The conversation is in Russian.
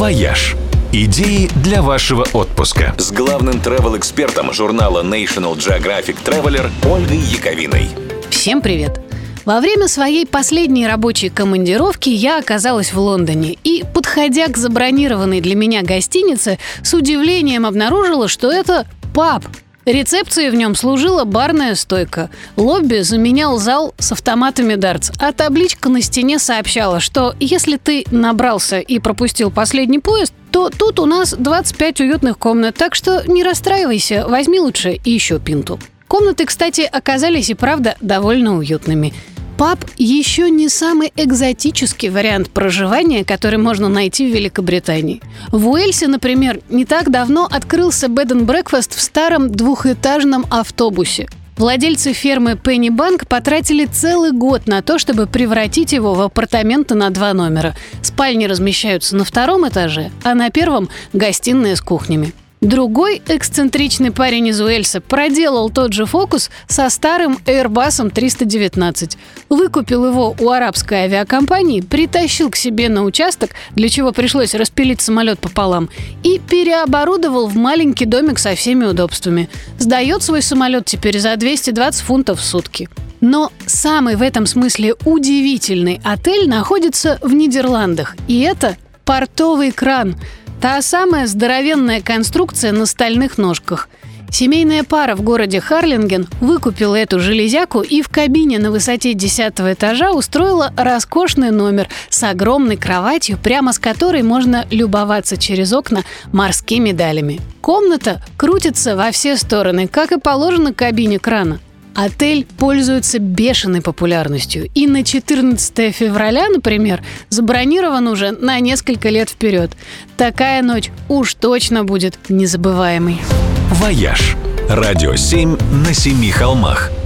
«Вояж». Идеи для вашего отпуска. С главным travel-экспертом журнала National Geographic Traveler Ольгой Яковиной. Всем привет! Во время своей последней рабочей командировки я оказалась в Лондоне и, подходя к забронированной для меня гостинице, с удивлением обнаружила, что это паб. Рецепцией в нем служила барная стойка. Лобби заменял зал с автоматами дартс, а табличка на стене сообщала, что если ты набрался и пропустил последний поезд, то тут у нас 25 уютных комнат, так что не расстраивайся, возьми лучше еще пинту. Комнаты, кстати, оказались и правда довольно уютными. Паб еще не самый экзотический вариант проживания, который можно найти в Великобритании. В Уэльсе, например, не так давно открылся breakfast в старом двухэтажном автобусе. Владельцы фермы Penny Bank потратили целый год на то, чтобы превратить его в апартаменты на два номера. Спальни размещаются на втором этаже, а на первом – гостиная с кухнями. Другой эксцентричный парень из Уэльса проделал тот же фокус со старым Airbus 319. Выкупил его у арабской авиакомпании, притащил к себе на участок, для чего пришлось распилить самолет пополам, и переоборудовал в маленький домик со всеми удобствами. Сдает свой самолет теперь за 220 фунтов в сутки. Но самый в этом смысле удивительный отель находится в Нидерландах. И это портовый кран – Та самая здоровенная конструкция на стальных ножках. Семейная пара в городе Харлинген выкупила эту железяку и в кабине на высоте 10 этажа устроила роскошный номер с огромной кроватью, прямо с которой можно любоваться через окна морскими далями. Комната крутится во все стороны, как и положено кабине крана – Отель пользуется бешеной популярностью. И на 14 февраля, например, забронирован уже на несколько лет вперед. Такая ночь уж точно будет незабываемой. «Вояж» – радио 7 на семи холмах –